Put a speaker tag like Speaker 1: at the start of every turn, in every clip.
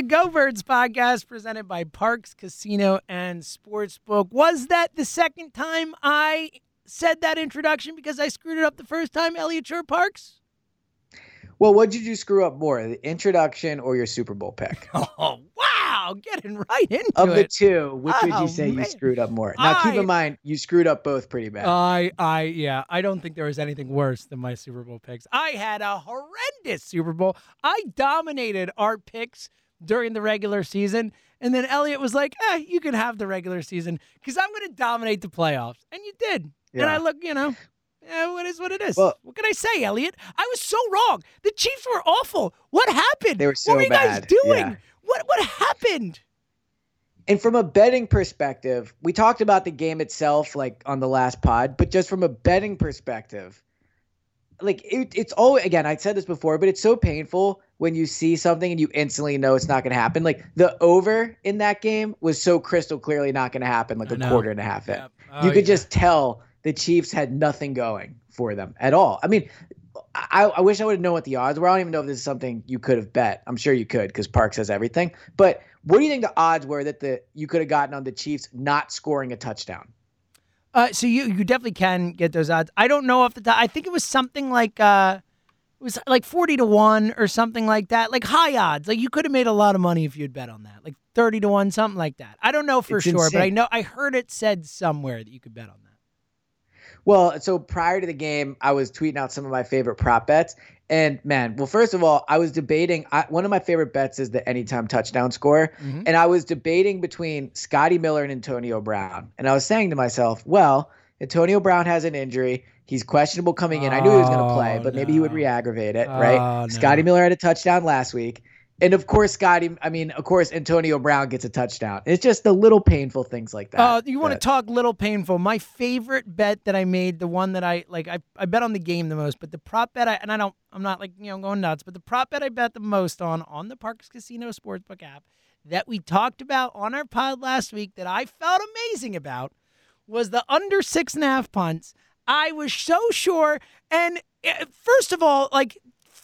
Speaker 1: The Go Birds podcast presented by Parx Casino and Sportsbook. Was that the second time I said that introduction because I screwed it up the first time, Elliot Shorr-Parks?
Speaker 2: Well, what did you screw up more, the introduction or your Super Bowl pick?
Speaker 1: Oh, wow. Getting right into it.
Speaker 2: of the two, which would
Speaker 1: Oh,
Speaker 2: you say
Speaker 1: man.
Speaker 2: you screwed up more? Now, keep in mind, you screwed up both pretty bad.
Speaker 1: I, I, yeah, I don't think there was anything worse than my Super Bowl picks. I had a horrendous Super Bowl. I dominated our picks during the regular season. And then Elliot was like, eh, you can have the regular season because I'm going to dominate the playoffs. And you did.
Speaker 2: Yeah.
Speaker 1: And I look, you know, yeah, what is what it is.
Speaker 2: Well-
Speaker 1: what can I say, Elliot? I was so wrong. The Chiefs were awful. What happened?
Speaker 2: They were so
Speaker 1: what were you guys
Speaker 2: bad.
Speaker 1: doing?
Speaker 2: Yeah.
Speaker 1: What what happened?
Speaker 2: and from a betting perspective, we talked about the game itself, like on the last pod, but just from a betting perspective, like it, it's always again, I said this before, but it's so painful when you see something and you instantly know it's not going to happen. Like the over in that game was so crystal clearly not going to happen, like a quarter and a half in.
Speaker 1: Yep.
Speaker 2: you
Speaker 1: Oh,
Speaker 2: could
Speaker 1: yeah.
Speaker 2: just tell the Chiefs had nothing going for them at all. I mean, I, I wish I would have known what the odds were. I don't even know if this is something you could have bet. I'm sure you could because Parx has everything. But what do you think the odds were that the you could have gotten on the Chiefs not scoring a touchdown?
Speaker 1: Uh, so you you definitely can get those odds. I don't know off the top. I think it was something like uh, it was like forty to one or something like that. Like high odds. Like you could have made a lot of money if you'd bet on that. Like thirty to one, something like that. I don't know for
Speaker 2: It's
Speaker 1: sure, but I know I heard it said somewhere that you could bet on that.
Speaker 2: Well, so prior to the game, I was tweeting out some of my favorite prop bets. And man, well, first of all, I was debating. I, one of my favorite bets is the anytime touchdown score.
Speaker 1: Mhm.
Speaker 2: And I was debating between Scotty Miller and Antonio Brown. And I was saying to myself, well, Antonio Brown has an injury. He's questionable coming in. I knew he was going to oh, play,
Speaker 1: Oh,
Speaker 2: but maybe he would
Speaker 1: no.
Speaker 2: re aggravate it,
Speaker 1: Oh,
Speaker 2: right?
Speaker 1: no.
Speaker 2: Scotty Miller had a touchdown last week. And of course, Scotty, I mean, of course, Antonio Brown gets a touchdown. It's just the little painful things like that.
Speaker 1: Oh, you want to talk little painful? My favorite bet that I made, the one that I like, I, I bet on the game the most, but the prop bet, I, and I don't, I'm not like you know going nuts, but the prop bet I bet the most on on the Parx Casino Sportsbook app that we talked about on our pod last week that I felt amazing about was the under six and a half punts. I was so sure, and uh, first of all, like.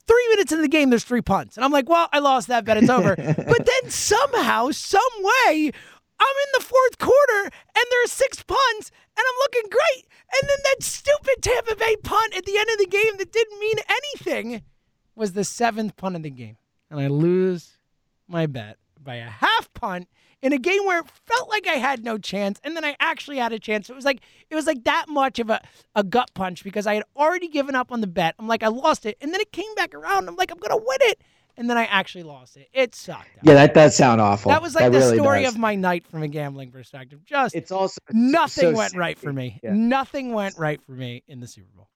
Speaker 1: Three minutes into the game, there's three punts. And I'm like, well, I lost that bet. It's over. but then somehow, some way, I'm in the fourth quarter and there are six punts and I'm looking great. And then that stupid Tampa Bay punt at the end of the game that didn't mean anything was the seventh punt of the game. And I lose my bet by a half punt in a game where it felt like I had no chance, and then I actually had a chance. It was like it was like that much of a, a gut punch because I had already given up on the bet. I'm like, I lost it, and then it came back around. I'm like, I'm gonna win it, and then I actually lost it. It sucked.
Speaker 2: Yeah, that does sound awful.
Speaker 1: That was like the
Speaker 2: really
Speaker 1: story
Speaker 2: does.
Speaker 1: of my night from a gambling perspective. Just
Speaker 2: It's also
Speaker 1: nothing
Speaker 2: so
Speaker 1: went right for me.
Speaker 2: Yeah.
Speaker 1: Nothing went right for me in the Super Bowl.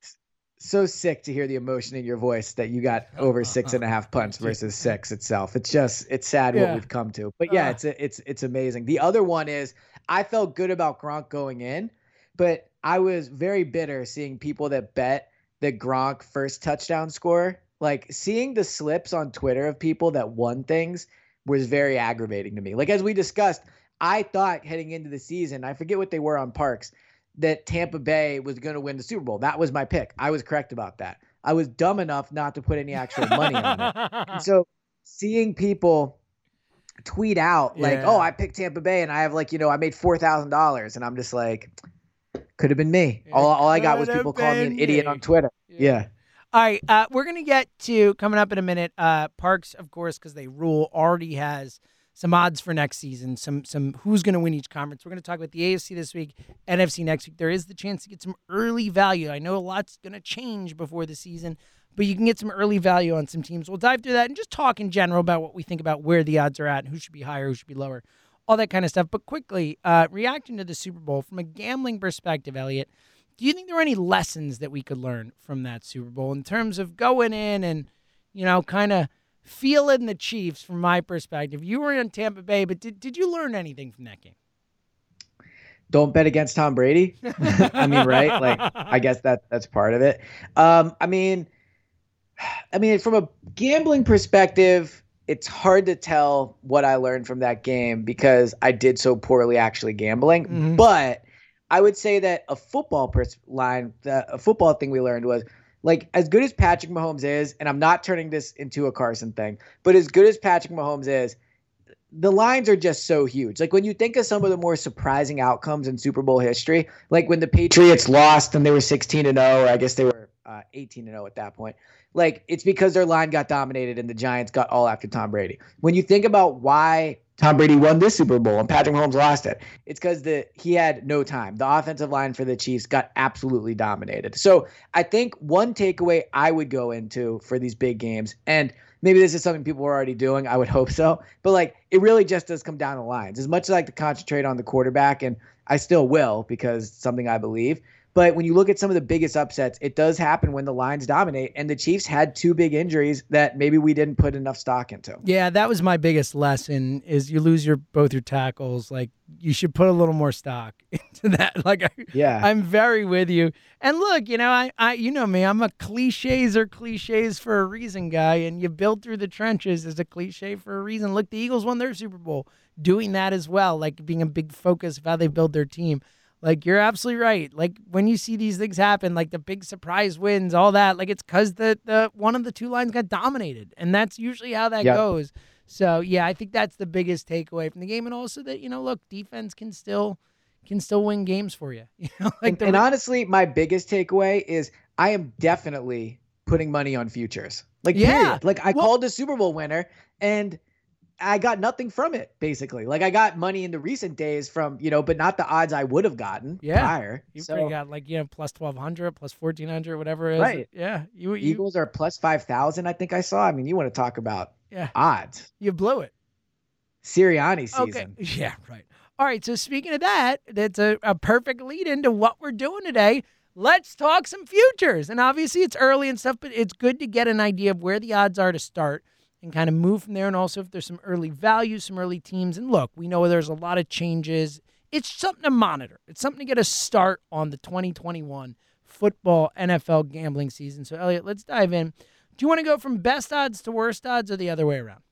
Speaker 2: So sick to hear the emotion in your voice that you got over six and a half punts versus six itself. It's just it's sad
Speaker 1: Yeah.
Speaker 2: what we've come to. But yeah, it's it's it's amazing. The other one is I felt good about Gronk going in, but I was very bitter seeing people that bet the Gronk first touchdown score. Like seeing the slips on Twitter of people that won things was very aggravating to me. Like as we discussed, I thought heading into the season, I forget what they were on Parx, that Tampa Bay was going to win the Super Bowl. That was my pick. I was correct about that. I was dumb enough not to put any actual money on it. And so seeing people tweet out like,
Speaker 1: Yeah.
Speaker 2: "Oh, I picked Tampa Bay and I have like, you know, I made $4,000." And I'm just like, could have been me. All, all I got was people calling me an idiot
Speaker 1: me.
Speaker 2: on Twitter. Yeah.
Speaker 1: All right, uh, we're gonna get to coming up in a minute. Uh, Parx, of course, because they rule, already has some odds for next season. Some some who's gonna win each conference. We're gonna talk about the AFC this week, NFC next week. There is the chance to get some early value. I know a lot's gonna change before the season, but you can get some early value on some teams. We'll dive through that and just talk in general about what we think about where the odds are at who should be higher, who should be lower, all that kind of stuff. But quickly, uh, reacting to the Super Bowl from a gambling perspective, Elliot. Do you think there are any lessons that we could learn from that Super Bowl in terms of going in and, you know, kind of feeling the Chiefs from my perspective? You were in Tampa Bay, but did, did you learn anything from that game?
Speaker 2: Don't bet against Tom Brady. I mean, right? Like, I guess that that's part of it. Um, I mean, I mean, from a gambling perspective, it's hard to tell what I learned from that game because I did so poorly actually gambling.
Speaker 1: Mhm.
Speaker 2: But I would say that a football pers- line, the, a football thing we learned was like as good as Patrick Mahomes is, and I'm not turning this into a Carson thing, but as good as Patrick Mahomes is, the lines are just so huge. Like when you think of some of the more surprising outcomes in Super Bowl history, like when the Patriots lost and they were 16 and 0, or I guess they were uh, 18 and 0 at that point. Like it's because their line got dominated and the Giants got all after Tom Brady. When you think about why Tom Brady won this Super Bowl and Patrick Mahomes lost it, it's because the he had no time. The offensive line for the Chiefs got absolutely dominated. So I think one takeaway I would go into for these big games, and maybe this is something people are already doing. I would hope so, but like it really just does come down to lines. As much as I like to concentrate on the quarterback, and I still will because it's something I believe. But when you look at some of the biggest upsets, it does happen when the lines dominate, and the Chiefs had two big injuries that maybe we didn't put enough stock into.
Speaker 1: Yeah, that was my biggest lesson is you lose your both your tackles. Like you should put a little more stock into that. Like I,
Speaker 2: Yeah.
Speaker 1: I'm very with you. And look, you know, I, I you know me, I'm a cliches are cliches for a reason guy, and you build through the trenches is a cliche for a reason. Look, the Eagles won their Super Bowl doing that as well, like being a big focus of how they build their team. Like you're absolutely right. Like when you see these things happen, like the big surprise wins, all that, like it's because the the one of the two lines got dominated, and that's usually how that
Speaker 2: Yep.
Speaker 1: goes. So yeah, I think that's the biggest takeaway from the game, and also that you know, look, defense can still can still win games for you. You know, like
Speaker 2: and, and honestly, my biggest takeaway is I am definitely putting money on futures. Like,
Speaker 1: Yeah.
Speaker 2: period. Like, I
Speaker 1: Well-
Speaker 2: called a Super Bowl winner and I got nothing from it, basically. Like, I got money in the recent days from, you know, but not the odds I would have gotten
Speaker 1: Yeah.
Speaker 2: prior.
Speaker 1: you
Speaker 2: so,
Speaker 1: got like you know plus twelve hundred, plus fourteen hundred, whatever it is.
Speaker 2: Right.
Speaker 1: Yeah, you you
Speaker 2: Eagles are plus 5,000, I think I saw. I mean, you want to talk about
Speaker 1: yeah
Speaker 2: odds.
Speaker 1: you blew it.
Speaker 2: Sirianni season.
Speaker 1: Okay. Yeah, right. All right. So speaking of that, that's a, a perfect lead into what we're doing today. Let's talk some futures. And obviously it's early and stuff, but it's good to get an idea of where the odds are to start and kind of move from there. And also if there's some early values, some early teams. And look, we know there's a lot of changes. It's something to monitor. It's something to get a start on the 2021 football NFL gambling season. So Elliot, let's dive in. Do you want to go from best odds to worst odds or the other way around?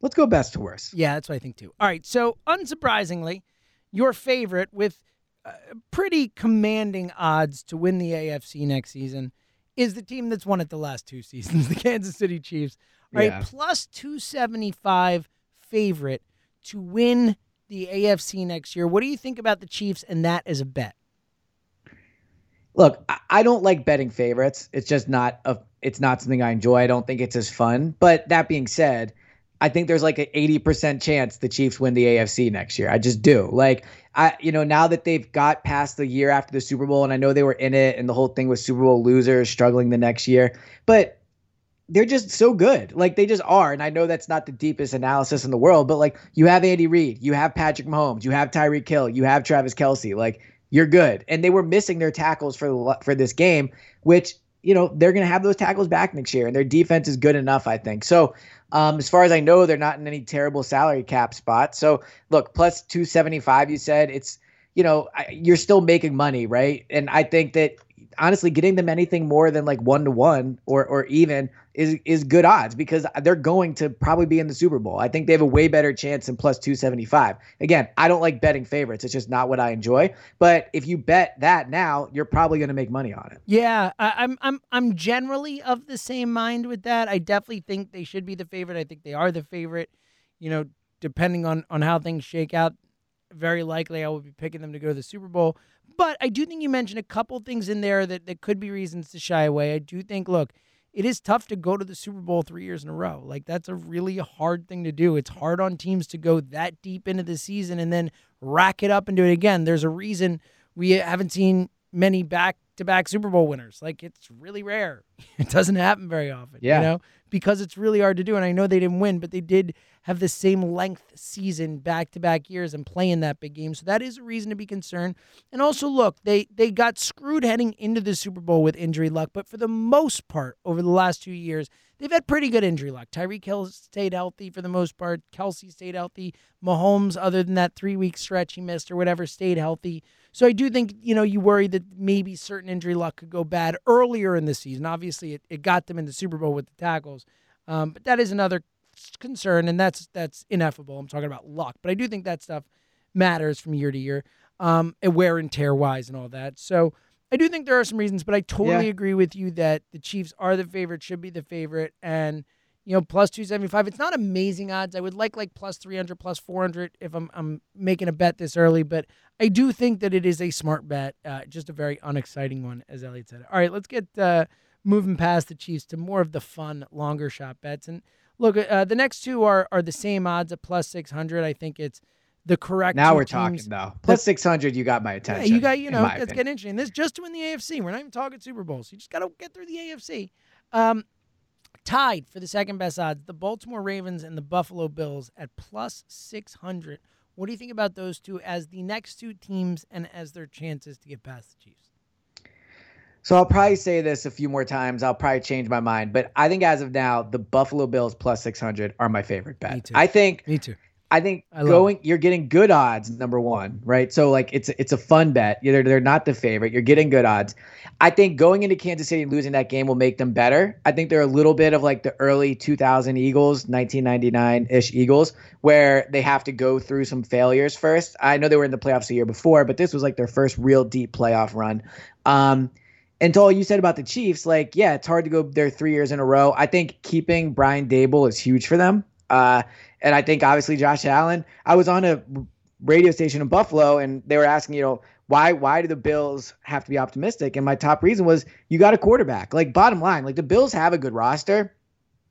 Speaker 2: Let's go best to worst.
Speaker 1: Yeah, that's what I think too. All right, so unsurprisingly, your favorite with uh, pretty commanding odds to win the AFC next season is the team that's won it the last two seasons, the Kansas City Chiefs. Right,
Speaker 2: Yeah.
Speaker 1: plus 275 favorite to win the AFC next year. What do you think about the Chiefs and that as a bet?
Speaker 2: Look, I- I don't like betting favorites. It's just not a. It's not something I enjoy. I don't think it's as fun. But that being said, I think there's like an 80% chance the Chiefs win the AFC next year. I just do. Like I, you know, now that they've got past the year after the Super Bowl, and I know they were in it, and the whole thing was Super Bowl losers struggling the next year, but they're just so good. Like they just are. And I know that's not the deepest analysis in the world, but like you have Andy Reid, you have Patrick Mahomes, you have Tyreek Hill, you have Travis Kelce. Like you're good. And they were missing their tackles for the, for this game, which you know they're going to have those tackles back next year, and their defense is good enough, I think. So um, as far as I know, they're not in any terrible salary cap spot. So look, plus two seventy five. You said it's you know you're still making money, right? And I think that honestly, getting them anything more than like one to one or or even is is good odds because they're going to probably be in the Super Bowl. I think they have a way better chance than plus 275. Again, I don't like betting favorites. It's just not what I enjoy. But if you bet that now, you're probably going to make money on it.
Speaker 1: Yeah, I, I'm I'm I'm generally of the same mind with that. I definitely think they should be the favorite. I think they are the favorite. You know, depending on on how things shake out, very likely I will be picking them to go to the Super Bowl. But I do think you mentioned a couple things in there that, that could be reasons to shy away. I do think, look, it is tough to go to the Super Bowl three years in a row. Like, that's a really hard thing to do. It's hard on teams to go that deep into the season and then rack it up and do it again. There's a reason we haven't seen many back to back Super Bowl winners. Like, it's really rare. It doesn't happen very often.
Speaker 2: Yeah.
Speaker 1: You know, because it's really hard to do. And I know they didn't win, but they did have the same length season back to back years and playing that big game. So that is a reason to be concerned. And also, look, they they got screwed heading into the Super Bowl with injury luck, but for the most part, over the last two years, they've had pretty good injury luck. Tyreek Hill stayed healthy for the most part. Kelce stayed healthy. Mahomes, other than that three week stretch he missed or whatever, stayed healthy. So I do think, you know, you worry that maybe certain injury luck could go bad earlier in the season. Obviously, it, it got them in the Super Bowl with the tackles. Um, but that is another concern, and that's that's ineffable. I'm talking about luck, but I do think that stuff matters from year to year, um, and wear and tear wise and all that. So I do think there are some reasons, but I totally
Speaker 2: Yeah.
Speaker 1: agree with you that the Chiefs are the favorite, should be the favorite, and you know plus two seventy five. It's not amazing odds. I would like like plus three hundred, plus four hundred if I'm I'm making a bet this early, but I do think that it is a smart bet, uh, just a very unexciting one, as Elliot said. All right, let's get. Uh, Moving past the Chiefs to more of the fun, longer shot bets, and Look, uh, the next two are are the same odds at plus six hundred. I think it's the correct.
Speaker 2: Now we're
Speaker 1: teams.
Speaker 2: talking though. Plus six hundred, you got my
Speaker 1: Yeah,
Speaker 2: attention.
Speaker 1: you got you know let's get interesting. This just to win the AFC. We're not even talking Super Bowls. You just got to get through the AFC. Um, tied for the second best odds, the Baltimore Ravens and the Buffalo Bills at plus six hundred. What do you think about those two as the next two teams and as their chances to get past the Chiefs?
Speaker 2: So I'll probably say this a few more times. I'll probably change my mind, but I think as of now, the Buffalo Bills plus 600 are my favorite bet.
Speaker 1: Me too.
Speaker 2: I think
Speaker 1: Me too.
Speaker 2: I think
Speaker 1: I
Speaker 2: going you're getting good odds number 1, right? So like it's it's a fun bet. They're they're not the favorite. You're getting good odds. I think going into Kansas City and losing that game will make them better. I think they're a little bit of like the early 2000 Eagles, 1999-ish Eagles where they have to go through some failures first. I know they were in the playoffs a year before, but this was like their first real deep playoff run. Um and to all you said about the Chiefs, like, yeah, it's hard to go there three years in a row. I think keeping Brian Daboll is huge for them. Uh, and I think obviously Josh Allen. I was on a radio station in Buffalo, and they were asking, you know, why why do the Bills have to be optimistic? And my top reason was you got a quarterback. Like bottom line, like the Bills have a good roster.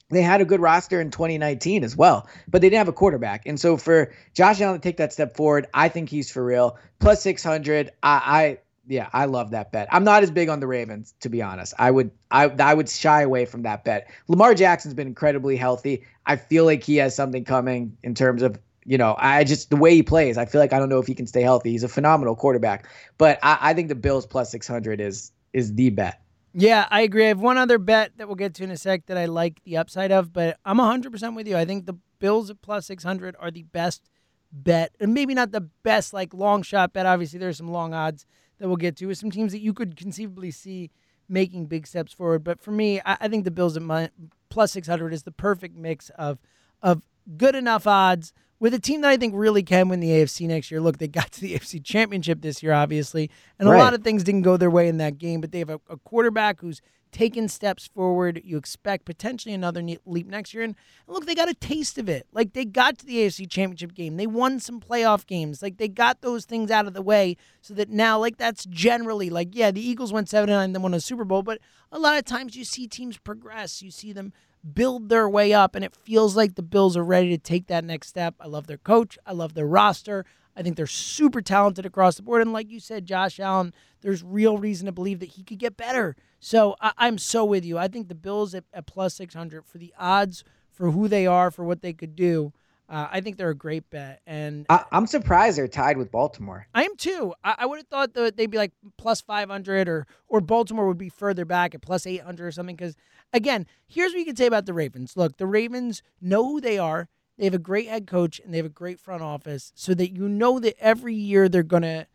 Speaker 2: They had a good roster in 2019 as well, but they didn't have a quarterback. And so for Josh Allen to take that step forward, I think he's for real. Plus 600, I, I yeah, I love that bet. I'm not as big on the Ravens, to be honest. I would I I would shy away from that bet. Lamar Jackson's been incredibly healthy. I feel like he has something coming in terms of you know, I just the way he plays. I feel like I don't know if he can stay healthy. He's a phenomenal quarterback, but I, I think the Bills plus 600 is is the bet.
Speaker 1: Yeah, I agree. I have one other bet that we'll get to in a sec that I like the upside of, but I'm 100% with you. I think the Bills at plus 600 are the best bet, and maybe not the best like long shot bet. Obviously, there's some long odds that we'll get to is some teams that you could conceivably see making big steps forward. But for me, I, I think the Bills at my, plus 600 is the perfect mix of of good enough odds with a team that I think really can win the AFC next year. Look, they got to the AFC Championship this year, obviously, and a lot of things didn't go their way in that game, but they have a, a quarterback who's taken steps forward. You expect potentially another ne- leap next year. And look, they got a taste of it. Like they got to the AFC Championship game. They won some playoff games. Like they got those things out of the way so that now, like that's generally like, yeah, the Eagles went 7 9 and then won a Super Bowl, but a lot of times you see teams progress. You see them build their way up, and it feels like the Bills are ready to take that next step. I love their coach. I love their roster. I think they're super talented across the board. And like you said, Josh Allen, there's real reason to believe that he could get better. So I, I'm so with you. I think the Bills at, at plus 600 for the odds for who they are, for what they could do. Uh, I think they're a great bet, and
Speaker 2: I, am surprised they're tied with Baltimore.
Speaker 1: I am too. I, I would have thought that they'd be like plus 500, or or Baltimore would be further back at plus 800 or something. Because again, here's what you can say about the Ravens. Look, the Ravens know who they are. They have a great head coach and they have a great front office, so that you know that every year they're gonna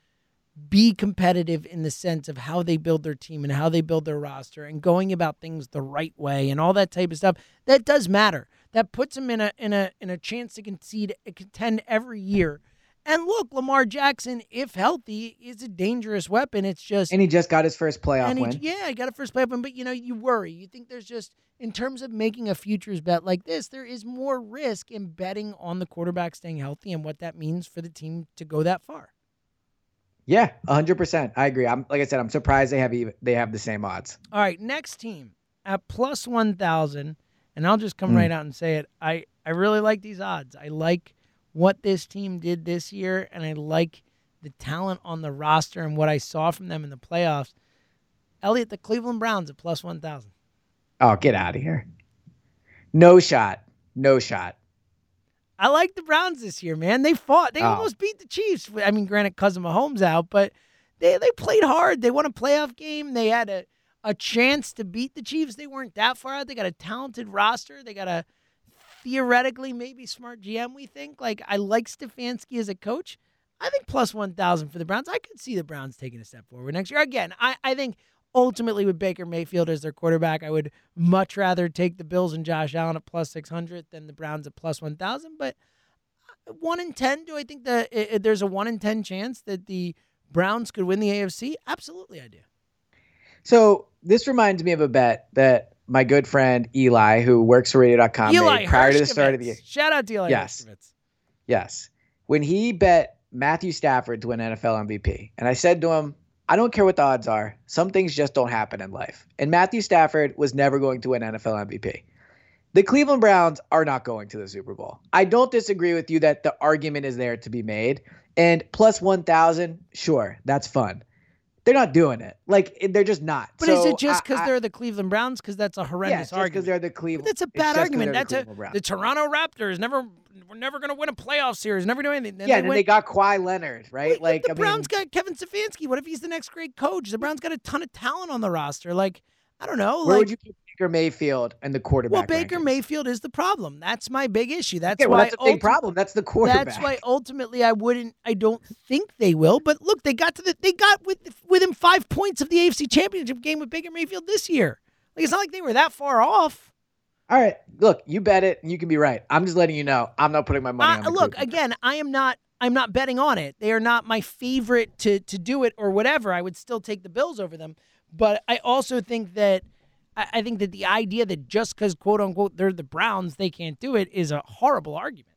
Speaker 1: be competitive in the sense of how they build their team and how they build their roster and going about things the right way and all that type of stuff. That does matter. That puts him in a in a in a chance to concede uh, contend every year. And look, Lamar Jackson, if healthy, is a dangerous weapon. It's just
Speaker 2: and he just got his first playoff
Speaker 1: he,
Speaker 2: win.
Speaker 1: Yeah, he got a first playoff win. But you know, you worry. You think there's just in terms of making a futures bet like this, there is more risk in betting on the quarterback staying healthy and what that means for the team to go that far.
Speaker 2: Yeah, hundred percent. I agree. I'm like I said, I'm surprised they have even, they have the same odds.
Speaker 1: All right, next team at plus one thousand, and I'll just come mm. right out and say it. I I really like these odds. I like what this team did this year, and I like the talent on the roster and what I saw from them in the playoffs. Elliot, the Cleveland Browns at plus one thousand.
Speaker 2: Oh, get out of here! No shot. No shot.
Speaker 1: I like the Browns this year, man. They fought. They oh. almost beat the Chiefs. I mean, granted, cousin Mahomes out, but they they played hard. They won a playoff game. They had a a chance to beat the Chiefs. They weren't that far out. They got a talented roster. They got a theoretically maybe smart GM. We think. Like I like Stefanski as a coach. I think plus one thousand for the Browns. I could see the Browns taking a step forward next year. Again, I I think ultimately with Baker Mayfield as their quarterback, I would much rather take the Bills and Josh Allen at plus 600 than the Browns at plus 1,000. But uh, 1 in 10, do I think that it, there's a 1 in 10 chance that the Browns could win the AFC? Absolutely, I do.
Speaker 2: So this reminds me of a bet that my good friend Eli, who works for radio.com,
Speaker 1: Eli
Speaker 2: made prior to the start of the year.
Speaker 1: Shout out to Eli.
Speaker 2: Yes. Yes. When he bet Matthew Stafford to win NFL MVP, and I said to him, I don't care what the odds are. Some things just don't happen in life. And Matthew Stafford was never going to win NFL MVP. The Cleveland Browns are not going to the Super Bowl. I don't disagree with you that the argument is there to be made. And plus 1,000, sure, that's fun. They're not doing it. Like they're just not.
Speaker 1: But so is it just because they're the Cleveland Browns? Because that's a horrendous
Speaker 2: yeah,
Speaker 1: argument.
Speaker 2: because they're the Cleveland.
Speaker 1: That's a bad argument. That's a the Toronto Raptors never we're never going to win a playoff series. Never do anything.
Speaker 2: Then yeah, and they got Kawhi Leonard, right?
Speaker 1: Wait,
Speaker 2: like
Speaker 1: the
Speaker 2: I
Speaker 1: Browns
Speaker 2: mean,
Speaker 1: got Kevin Stefanski. What if he's the next great coach? The Browns got a ton of talent on the roster. Like I don't know.
Speaker 2: Where
Speaker 1: like,
Speaker 2: would you put Baker Mayfield and the quarterback?
Speaker 1: Well, Baker
Speaker 2: rankings?
Speaker 1: Mayfield is the problem. That's my big issue. That's
Speaker 2: okay,
Speaker 1: why
Speaker 2: that's a big problem. That's the quarterback.
Speaker 1: That's why ultimately I wouldn't. I don't think they will. But look, they got to the. They got with within five points of the AFC Championship game with Baker Mayfield this year. Like it's not like they were that far off.
Speaker 2: All right, look, you bet it, and you can be right. I'm just letting you know I'm not putting my money uh, on.
Speaker 1: look, again, I am not. I'm not betting on it. They are not my favorite to to do it or whatever. I would still take the Bills over them, but I also think that I, think that the idea that just because quote unquote they're the Browns they can't do it is a horrible argument.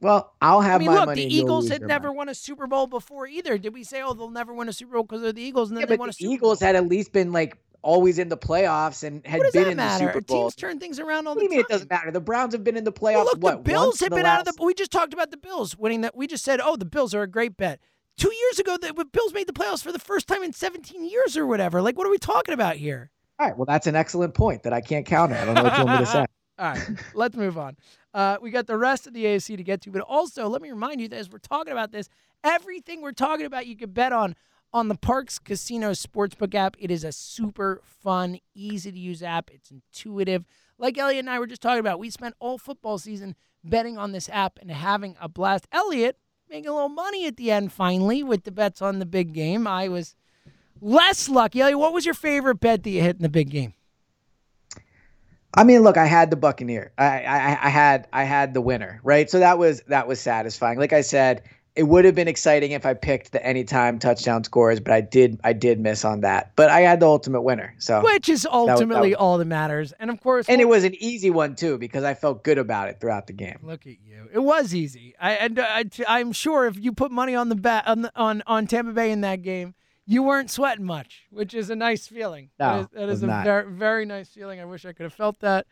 Speaker 2: Well, I'll have
Speaker 1: I mean,
Speaker 2: my
Speaker 1: look,
Speaker 2: money.
Speaker 1: the Eagles had
Speaker 2: never
Speaker 1: mind. won a Super Bowl before either. Did we say, oh, they'll never win a Super Bowl because they're the Eagles, and then
Speaker 2: yeah,
Speaker 1: they
Speaker 2: but
Speaker 1: won a
Speaker 2: the
Speaker 1: Super
Speaker 2: Eagles
Speaker 1: Bowl?
Speaker 2: had at least been like always in the playoffs and had been in
Speaker 1: matter?
Speaker 2: the Super Bowl.
Speaker 1: Teams turn things around all
Speaker 2: what
Speaker 1: the
Speaker 2: you mean
Speaker 1: time.
Speaker 2: it doesn't matter? The Browns have been in the playoffs.
Speaker 1: Well, look,
Speaker 2: what,
Speaker 1: the Bills have
Speaker 2: been
Speaker 1: last...
Speaker 2: out of
Speaker 1: the. We just talked about the Bills winning that. We just said, oh, the Bills are a great bet. Two years ago, the Bills made the playoffs for the first time in 17 years or whatever. Like, what are we talking about here?
Speaker 2: All right. Well, that's an excellent point that I can't counter. I don't know what you want me to say.
Speaker 1: All right, let's move on. Uh, we got the rest of the AFC to get to, but also let me remind you that as we're talking about this, everything we're talking about, you can bet on on the Parx Casino Sportsbook app. It is a super fun, easy to use app. It's intuitive. Like Elliot and I were just talking about, we spent all football season betting on this app and having a blast. Elliot making a little money at the end finally with the bets on the big game. I was less lucky. Elliot, what was your favorite bet that you hit in the big game?
Speaker 2: I mean, look, I had the Buccaneer. I, I, I had I had the winner, right? So that was that was satisfying. Like I said, it would have been exciting if I picked the anytime touchdown scores, but I did I did miss on that. But I had the ultimate winner, so
Speaker 1: which is ultimately that was, that was, all that matters. And of course,
Speaker 2: and it was an easy one too because I felt good about it throughout the game.
Speaker 1: Look at you! It was easy. I and uh, I, I'm sure if you put money on the bat on the, on on Tampa Bay in that game, you weren't sweating much, which is a nice feeling.
Speaker 2: No,
Speaker 1: that is, that is a
Speaker 2: not.
Speaker 1: very, very nice feeling. I wish I could have felt that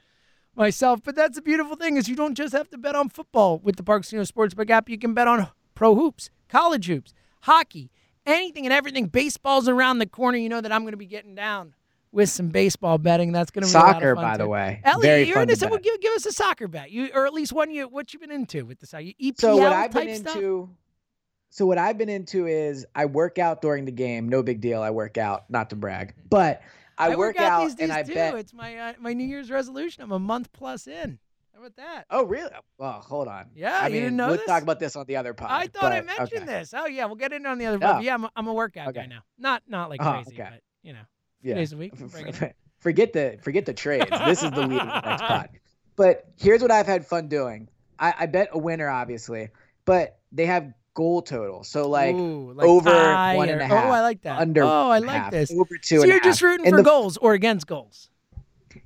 Speaker 1: myself. But that's the beautiful thing is you don't just have to bet on football with the Parx Casino Sportsbook app. You can bet on pro hoops, college hoops, hockey, anything and everything. Baseball's around the corner. You know that I'm going to be getting down with some baseball betting. That's going to be
Speaker 2: soccer,
Speaker 1: by
Speaker 2: the way.
Speaker 1: Elliot,
Speaker 2: Very
Speaker 1: you're into
Speaker 2: to
Speaker 1: some, give, give us a soccer bet, you or at least one you what you've been into with the soccer. You EPL
Speaker 2: So what I've been
Speaker 1: stuff?
Speaker 2: So what I've been into is I work out during the game. No big deal. I work out, not to brag, but I,
Speaker 1: work
Speaker 2: out,
Speaker 1: these days
Speaker 2: and I
Speaker 1: too.
Speaker 2: bet.
Speaker 1: It's my uh, my New Year's resolution. I'm a month plus in. How about that?
Speaker 2: Oh really? Well, hold on.
Speaker 1: Yeah,
Speaker 2: I
Speaker 1: you
Speaker 2: mean,
Speaker 1: didn't know
Speaker 2: we'll
Speaker 1: this?
Speaker 2: talk about this on the other pod.
Speaker 1: I thought I mentioned
Speaker 2: okay.
Speaker 1: this. Oh yeah, we'll get into on the other.
Speaker 2: Oh.
Speaker 1: Yeah, I'm a, I'm a workout guy now. Not not like
Speaker 2: Oh,
Speaker 1: crazy,
Speaker 2: okay.
Speaker 1: but you know,
Speaker 2: Yeah.
Speaker 1: days a week.
Speaker 2: forget the forget the trades. This is the lead the next pod. But here's what I've had fun doing. I, I bet a winner, obviously, but they have goal total. So like
Speaker 1: Ooh, like
Speaker 2: over one and a half,
Speaker 1: Oh, I like that.
Speaker 2: under
Speaker 1: Oh, I
Speaker 2: one and a
Speaker 1: like
Speaker 2: half,
Speaker 1: this.
Speaker 2: over two
Speaker 1: So you're just
Speaker 2: half.
Speaker 1: rooting
Speaker 2: And
Speaker 1: for
Speaker 2: the-
Speaker 1: goals or against goals.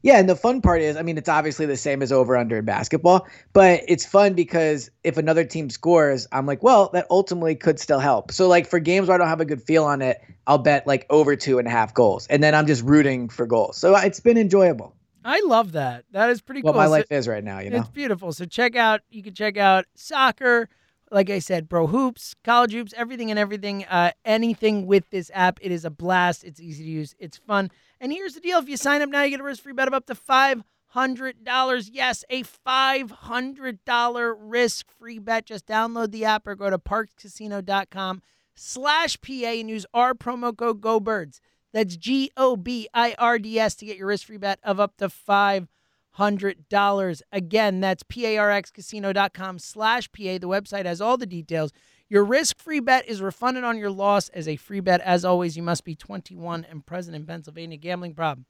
Speaker 2: Yeah, and the fun part is, I mean, it's obviously the same as over under in basketball, but it's fun because if another team scores, I'm like, well, that ultimately could still help. So like for games where I don't have a good feel on it, I'll bet like over two and a half goals, and then I'm just rooting for goals. So it's been enjoyable.
Speaker 1: I love that. That is pretty
Speaker 2: What
Speaker 1: cool.
Speaker 2: my
Speaker 1: So-
Speaker 2: life is right now, you know.
Speaker 1: It's beautiful. So check out. You can check out soccer. Like I said, pro hoops, college hoops, everything and everything. Uh, anything with this app. It is a blast. It's easy to use. It's fun. And here's the deal: if you sign up now, you get a risk-free bet of up to five hundred dollars. Yes, a five hundred dollar risk-free bet. Just download the app or go to parxcasino.com slash PA and use our promo code GoBirds. That's G O B I R D S to get your risk-free bet of up to five hundred dollars. Again, that's parxcasino.com slash PA. The website has all the details. Your risk-free bet is refunded on your loss as a free bet. As always, you must be 21 and present in Pennsylvania. Gambling problem.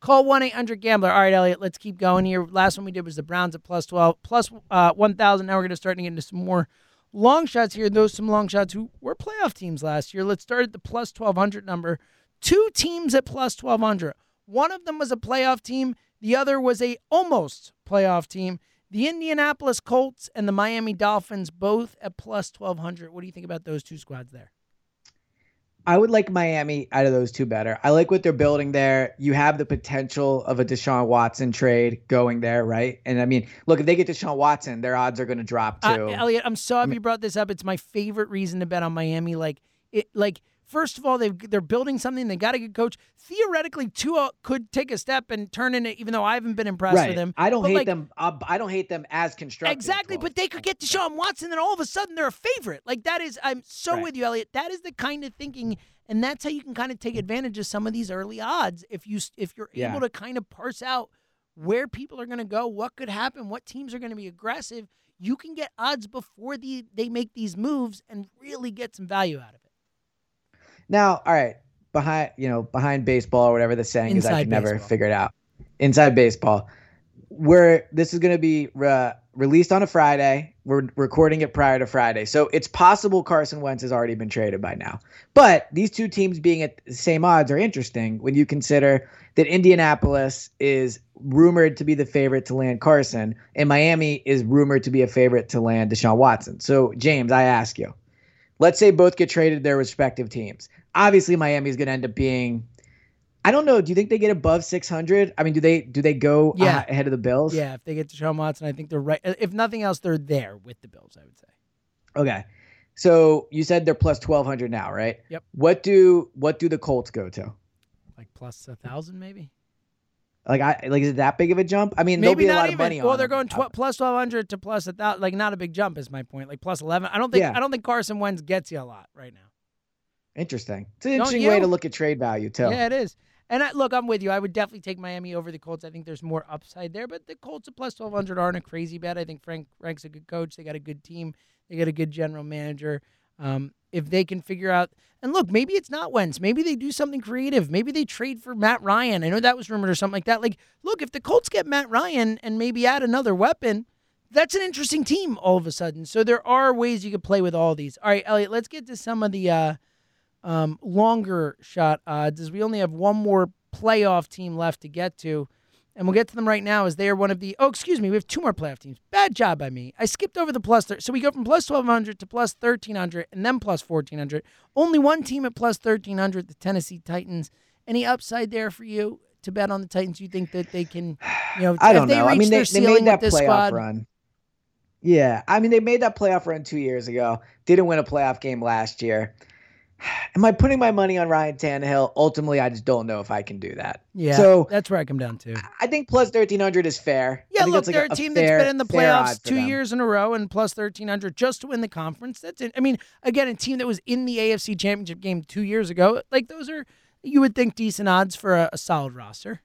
Speaker 1: Call 1 800 Gambler. All right, Elliot, let's keep going here. Last one we did was the Browns at plus 12, plus uh, 1,000. Now we're going to start to get into some more long shots here. Those some long shots who were playoff teams last year. Let's start at the plus 1,200 number. Two teams at plus 1,200. One of them was a playoff team. The other was a almost playoff team. The Indianapolis Colts and the Miami Dolphins both at plus 1,200. What do you think about those two squads there?
Speaker 2: I would like Miami out of those two better. I like what they're building there. You have the potential of a Deshaun Watson trade going there, right? And I mean, look, if they get Deshaun Watson, their odds are going to drop
Speaker 1: Uh,
Speaker 2: too.
Speaker 1: Elliot, I'm so happy you brought this up. It's my favorite reason to bet on Miami. Like it, like first of all, they they're building something. They got a good coach. Theoretically, Tua could take a step and turn in it. Even though I haven't been impressed
Speaker 2: right.
Speaker 1: with him,
Speaker 2: I don't
Speaker 1: But,
Speaker 2: hate
Speaker 1: like,
Speaker 2: them. Uh, I don't hate them as constructed.
Speaker 1: Exactly, but they could get to Deshaun Watson, and all of a sudden they're a favorite. Like that is, I'm so
Speaker 2: Right.
Speaker 1: with you, Elliot. That is the kind of thinking, and that's how you can kind of take advantage of some of these early odds. If you if you're
Speaker 2: Yeah.
Speaker 1: able to kind of parse out where people are going to go, what could happen, what teams are going to be aggressive, you can get odds before the they make these moves and really get some value out of it.
Speaker 2: Now, all right, behind you know behind baseball or whatever the saying is, I
Speaker 1: Inside
Speaker 2: can never figure it out. Inside baseball, where this is going to be re- released on a Friday. We're recording it prior to Friday, so it's possible Carson Wentz has already been traded by now. But these two teams being at the same odds are interesting when you consider that Indianapolis is rumored to be the favorite to land Carson, and Miami is rumored to be a favorite to land Deshaun Watson. So, James, I ask you, let's say both get traded their respective teams. Obviously, Miami is going to end up being. I don't know. Do you think they get above 600? I mean, do they do they go
Speaker 1: Yeah.
Speaker 2: uh, ahead of the Bills?
Speaker 1: Yeah, if they get Deshaun Watson, I think they're right. If nothing else, they're there with the Bills. I would say.
Speaker 2: Okay. So you said they're plus 1200 now, right?
Speaker 1: Yep.
Speaker 2: What do what do the Colts go to?
Speaker 1: Like plus a thousand, maybe.
Speaker 2: Like I like is it that big of a jump? I mean,
Speaker 1: Maybe
Speaker 2: be a
Speaker 1: not
Speaker 2: lot
Speaker 1: even.
Speaker 2: of money
Speaker 1: well, they're
Speaker 2: them.
Speaker 1: going tw- plus twelve hundred to plus a thousand. Like not a big jump is my point. Like plus eleven. I don't think.
Speaker 2: Yeah.
Speaker 1: I don't think Carson Wentz gets you a lot right now.
Speaker 2: Interesting. It's an
Speaker 1: Don't
Speaker 2: interesting way to look at trade value too.
Speaker 1: Yeah, it is. And I, look, I'm with you. I would definitely take Miami over the Colts. I think there's more upside there. But the Colts at plus twelve hundred aren't a crazy bet. I think Frank Frank's a good coach. They got a good team. They got a good general manager. Um, if they can figure out, and look, maybe it's not Wentz. Maybe they do something creative. Maybe they trade for Matt Ryan. I know that was rumored or something like that. Like, look, if the Colts get Matt Ryan and maybe add another weapon, that's an interesting team all of a sudden. So there are ways you could play with all these. All right, Elliot, let's get to some of the uh, um, longer shot odds, as we only have one more playoff team left to get to. And we'll get to them right now as they are one of the. Oh, excuse me. We have two more playoff teams. Bad job by me. I skipped over the plus. Thir- so we go from plus 1,200 to plus 1,300 and then plus 1,400. Only one team at plus 1,300, the Tennessee Titans. Any upside there for you to bet on the Titans? You think that they can, you know,
Speaker 2: I
Speaker 1: if
Speaker 2: don't
Speaker 1: they
Speaker 2: know.
Speaker 1: reach
Speaker 2: I mean,
Speaker 1: their
Speaker 2: they, they made that playoff
Speaker 1: squad?
Speaker 2: run. Yeah, I mean, they made that playoff run two years ago. Didn't win a playoff game last year. Am I putting my money on Ryan Tannehill? Ultimately, I just don't know if I can do that.
Speaker 1: Yeah.
Speaker 2: So
Speaker 1: that's where I come down to.
Speaker 2: I think plus thirteen hundred is fair.
Speaker 1: Yeah, look,
Speaker 2: like
Speaker 1: they're
Speaker 2: a,
Speaker 1: a team
Speaker 2: fair,
Speaker 1: that's been in the playoffs two
Speaker 2: them.
Speaker 1: years in a row and plus thirteen hundred just to win the conference. That's it. I mean, again, a team that was in the AFC Championship game two years ago. Like those are you would think decent odds for a, a solid roster.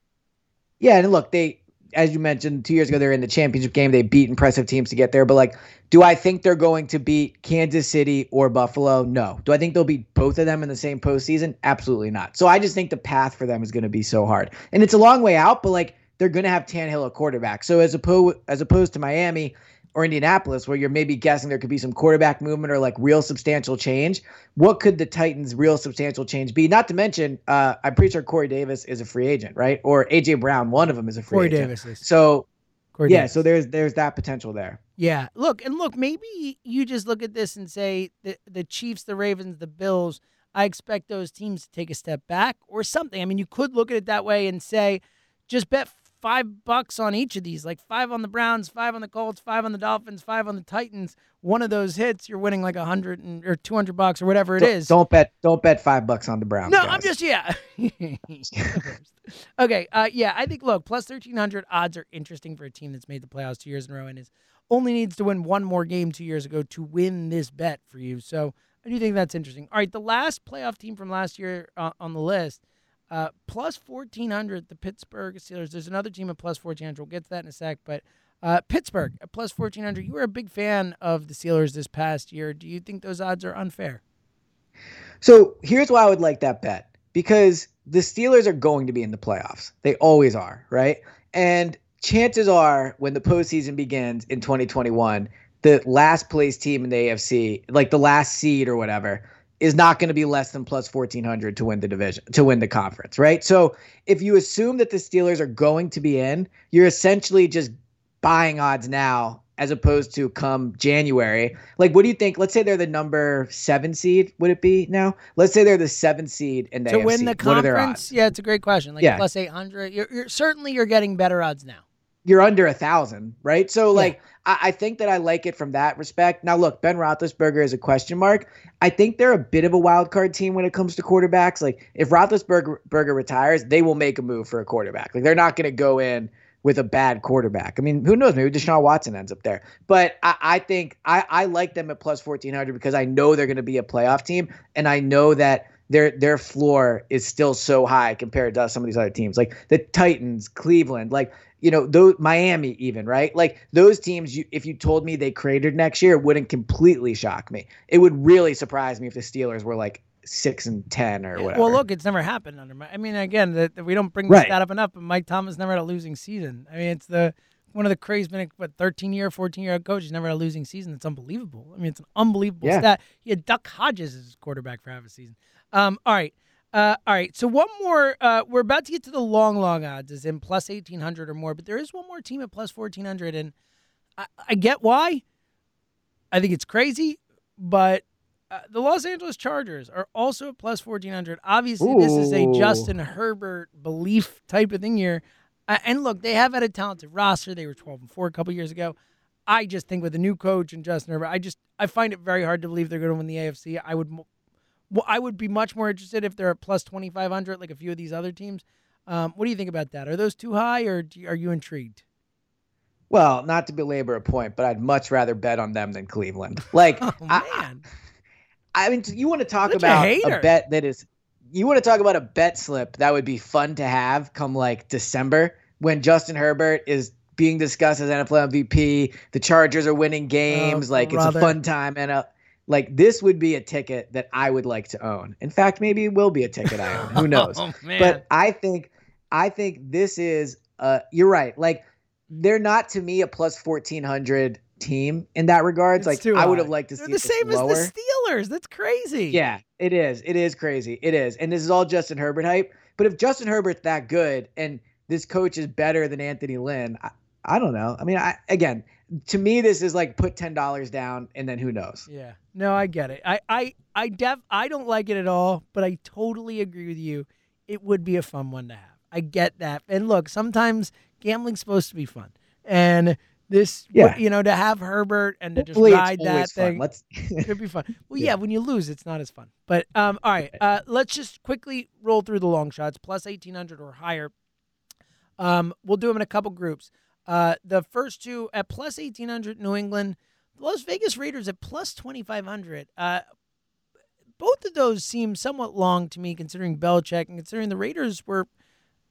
Speaker 2: Yeah, and look, they as you mentioned, two years ago they were in the championship game. They beat impressive teams to get there. But like, do I think they're going to beat Kansas City or Buffalo? No. Do I think they'll beat both of them in the same postseason? Absolutely not. So I just think the path for them is going to be so hard. And it's a long way out, but like they're going to have Tannehill a quarterback. So as opposed as opposed to Miami or Indianapolis, where you're maybe guessing there could be some quarterback movement or like real substantial change, what could the Titans' real substantial change be? Not to mention, uh, I'm pretty sure Corey Davis is a free agent, right? Or AJ Brown, one of them is a free agent.
Speaker 1: Corey
Speaker 2: agent.
Speaker 1: Davis is.
Speaker 2: So
Speaker 1: Corey
Speaker 2: yeah,
Speaker 1: Davis.
Speaker 2: so there's there's that potential there.
Speaker 1: Yeah, look and look. Maybe you just look at this and say the the Chiefs, the Ravens, the Bills. I expect those teams to take a step back or something. I mean, you could look at it that way and say, just bet five bucks on each of these, like five on the Browns, five on the Colts, five on the Dolphins, five on the Titans. One of those hits, you're winning like a hundred and or two hundred bucks or whatever it
Speaker 2: Don't-
Speaker 1: is.
Speaker 2: Don't bet don't bet five bucks on the Browns.
Speaker 1: No,
Speaker 2: guys.
Speaker 1: I'm just yeah. okay, uh, yeah. I think look, plus thirteen hundred odds are interesting for a team that's made the playoffs two years in a row and is only needs to win one more game two years ago to win this bet for you. So I do think that's interesting. All right, the last playoff team from last year uh, on the list, uh, plus fourteen hundred, the Pittsburgh Steelers. There's another team at plus fourteen hundred. We'll get to that in a sec, but. Uh, Pittsburgh at plus 1400. You were a big fan of the Steelers this past year. Do you think those odds are unfair?
Speaker 2: So here's why I would like that bet because the Steelers are going to be in the playoffs. They always are, right? And chances are when the postseason begins in 2021, the last place team in the AFC, like the last seed or whatever, is not going to be less than plus 1400 to win the division, to win the conference, right? So if you assume that the Steelers are going to be in, you're essentially just buying odds now as opposed to come January. Like, what do you think? Let's say they're the number seven seed. Would it be now? Let's say they're the seven seed the
Speaker 1: to
Speaker 2: AFC.
Speaker 1: win the
Speaker 2: what are their
Speaker 1: conference? Yeah, it's a great question. Like
Speaker 2: Yeah.
Speaker 1: plus eight hundred. You're, you're certainly you're getting better odds now.
Speaker 2: You're under a thousand, right? So, like, I, I think that I like it from that respect. Now, look, Ben Roethlisberger is a question mark. I think they're a bit of a wild card team when it comes to quarterbacks. Like, if Roethlisberger Berger retires, they will make a move for a quarterback. Like, they're not going to go in with a bad quarterback. I mean, who knows? Maybe Deshaun Watson ends up there. But I, I think I, I like them at plus 1400 because I know they're going to be a playoff team. And I know that their their floor is still so high compared to some of these other teams, like the Titans, Cleveland, like you know, those Miami even, right? Like those teams. You, if you told me they created next year, it wouldn't completely shock me. It would really surprise me if the Steelers were like six and ten or whatever.
Speaker 1: Well, look, it's never happened under. My, I mean, again, that we don't bring
Speaker 2: Right.
Speaker 1: stat up enough, but Mike Tomlin never had a losing season. I mean, it's the one of the crazy, been what, 13 year, 14 year coach. He's never had a losing season. It's unbelievable. I mean, it's an unbelievable
Speaker 2: Yeah.
Speaker 1: stat. He had Duck Hodges as his quarterback for half a season. Um, all right. Uh, all right. So one more. Uh, we're about to get to the long, long odds, is in plus 1800 or more, but there is one more team at plus 1400. And I, I get why. I think it's crazy, but uh, the Los Angeles Chargers are also at plus 1400. Obviously, this is a Justin Herbert belief type of thing here. Uh, and look, they have had a talented roster. They were 12 and 4 a couple years ago. I just think with a new coach and Justin Herbert, I just I find it very hard to believe they're going to win the AFC. I would well, I would be much more interested if they're at plus 2500 like a few of these other teams. Um, what do you think about that? Are those too high or do you, are you intrigued?
Speaker 2: well, not to belabor a point, but I'd much rather bet on them than Cleveland. Like,
Speaker 1: Oh
Speaker 2: I,
Speaker 1: man.
Speaker 2: I mean, you want to talk
Speaker 1: Such
Speaker 2: about
Speaker 1: hater.
Speaker 2: a bet that is, you want to talk about a bet slip that would be fun to have come like December when Justin Herbert is being discussed as NFL MVP. The Chargers are winning games.
Speaker 1: Oh,
Speaker 2: like, it's a fun time. And uh, like, this would be a ticket that I would like to own. In fact, maybe it will be a ticket I own. Who knows?
Speaker 1: Oh man.
Speaker 2: but I think I think this is uh you're right. Like they're not to me a plus fourteen hundred team in that regards.
Speaker 1: It's
Speaker 2: like
Speaker 1: too
Speaker 2: I would have liked to
Speaker 1: They're
Speaker 2: see
Speaker 1: the same
Speaker 2: lower.
Speaker 1: as the Steelers. That's crazy.
Speaker 2: Yeah, it is. It is crazy. It is. And this is all Justin Herbert hype. But if Justin Herbert's that good and this coach is better than Anthony Lynn, I, I don't know. I mean, I again, to me, this is like put ten dollars down and then who knows?
Speaker 1: Yeah. No, I get it. I I I def I don't like it at all, but I totally agree with you. It would be a fun one to have. I get that. And look, sometimes gambling's supposed to be fun. And This,
Speaker 2: Yeah.
Speaker 1: you know, to have Herbert and to just
Speaker 2: Hopefully,
Speaker 1: ride that
Speaker 2: fun.
Speaker 1: thing.
Speaker 2: Let's.
Speaker 1: Could be fun. Well, yeah. when you lose, it's not as fun. But um, all right, uh, let's just quickly roll through the long shots, plus eighteen hundred or higher. Um, we'll do them in a couple groups. Uh, the first two at plus eighteen hundred, New England, the Las Vegas Raiders at plus twenty five hundred. Uh, both of those seem somewhat long to me, considering Belichick and considering the Raiders were,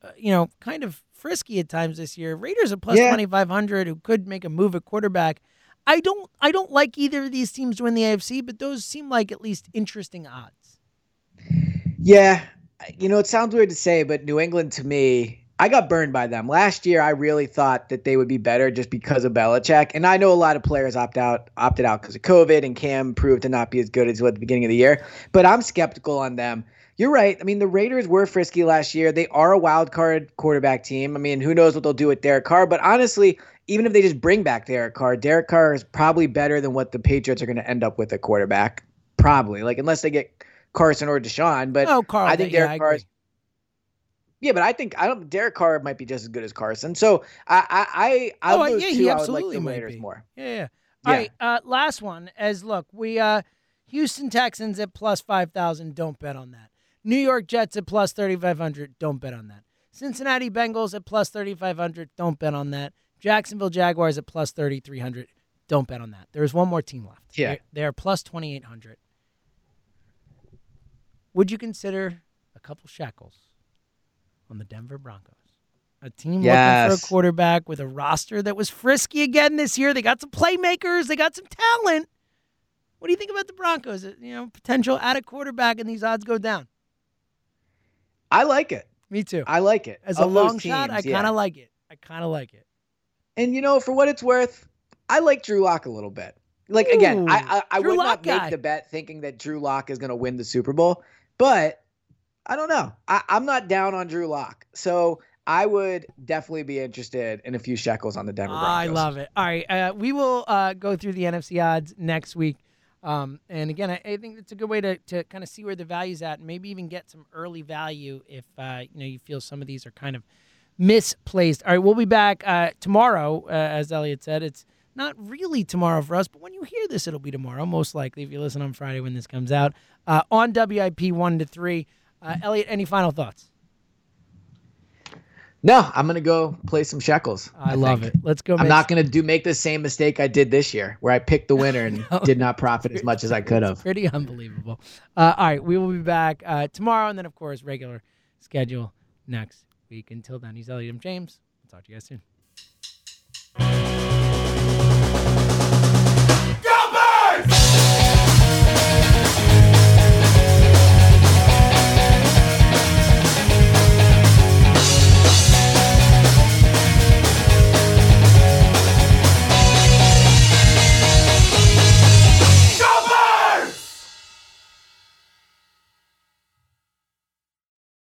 Speaker 1: uh, you know, kind of frisky at times this year. Raiders at plus
Speaker 2: Yeah.
Speaker 1: twenty five hundred, who could make a move at quarterback. I don't, I don't like either of these teams to win the AFC, but those seem like at least interesting odds.
Speaker 2: Yeah, you know, it sounds weird to say, but New England to me, I got burned by them. Last year, I really thought that they would be better just because of Belichick. And I know a lot of players opt out, opted out because of COVID, and Cam proved to not be as good as at the beginning of the year. But I'm skeptical on them. You're right. I mean, the Raiders were frisky last year. They are a wild card quarterback team. I mean, who knows what they'll do with Derek Carr? But honestly, even if they just bring back Derek Carr, Derek Carr is probably better than what the Patriots are going to end up with at quarterback. Probably, like unless they get Carson or Deshaun. But
Speaker 1: Oh, Carl,
Speaker 2: I think
Speaker 1: yeah,
Speaker 2: Derek
Speaker 1: I
Speaker 2: Carr. Is, yeah, but I think I don't. Derek Carr might be just as good as Carson. So I, I, I,
Speaker 1: Oh,
Speaker 2: those
Speaker 1: yeah,
Speaker 2: two,
Speaker 1: he
Speaker 2: I would
Speaker 1: absolutely
Speaker 2: like the
Speaker 1: might
Speaker 2: Raiders
Speaker 1: be.
Speaker 2: more.
Speaker 1: Yeah, yeah. All
Speaker 2: Yeah.
Speaker 1: right, uh, last one. As look, we uh, Houston Texans at plus five thousand. Don't bet on that. New York Jets at plus thirty five hundred. Don't bet on that. Cincinnati Bengals at plus thirty five hundred. Don't bet on that. Jacksonville Jaguars at plus thirty three hundred. Don't bet on that. There's one more team left.
Speaker 2: Yeah.
Speaker 1: They- are plus twenty eight hundred. Would you consider a couple shekels on the Denver Broncos? A team looking for a quarterback with a roster that was frisky again this year. They got some playmakers. They got some talent. What do you think about the Broncos? Uh, You know, potential at a quarterback, and these odds go down.
Speaker 2: I like it.
Speaker 1: Me too.
Speaker 2: I like it.
Speaker 1: As a
Speaker 2: Of those
Speaker 1: long shot, I
Speaker 2: teams,
Speaker 1: kind of like it. I kind of like it.
Speaker 2: And you know, for what it's worth, I like Drew Lock a little bit. Like again, I I, I would
Speaker 1: Lock
Speaker 2: not make
Speaker 1: guy.
Speaker 2: the bet thinking that Drew Lock is going to win the Super Bowl, but I don't know. I, I'm not down on Drew Lock, so I would definitely be interested in a few shekels on the Denver Broncos.
Speaker 1: I love it. All right, uh, we will uh, go through the NFC odds next week. Um, and again, I, I think it's a good way to, to kind of see where the value's at, and maybe even get some early value if uh, you know you feel some of these are kind of misplaced. All right, we'll be back uh, tomorrow, uh, as Eliot said. It's not really tomorrow for us, but when you hear this, it'll be tomorrow, most likely if you listen on Friday when this comes out uh, on WIP one to three. Uh, Eliot, any final thoughts?
Speaker 2: No, I'm gonna go play some shekels.
Speaker 1: I, love
Speaker 2: think.
Speaker 1: it. Let's go.
Speaker 2: I'm not gonna do make the same mistake I did this year, where I picked the winner and did not profit as much as I could have.
Speaker 1: Pretty unbelievable. Uh, all right, we will be back uh, tomorrow, and then of course regular schedule next week. Until then, he's Eliot M. James. I'll talk to you guys soon.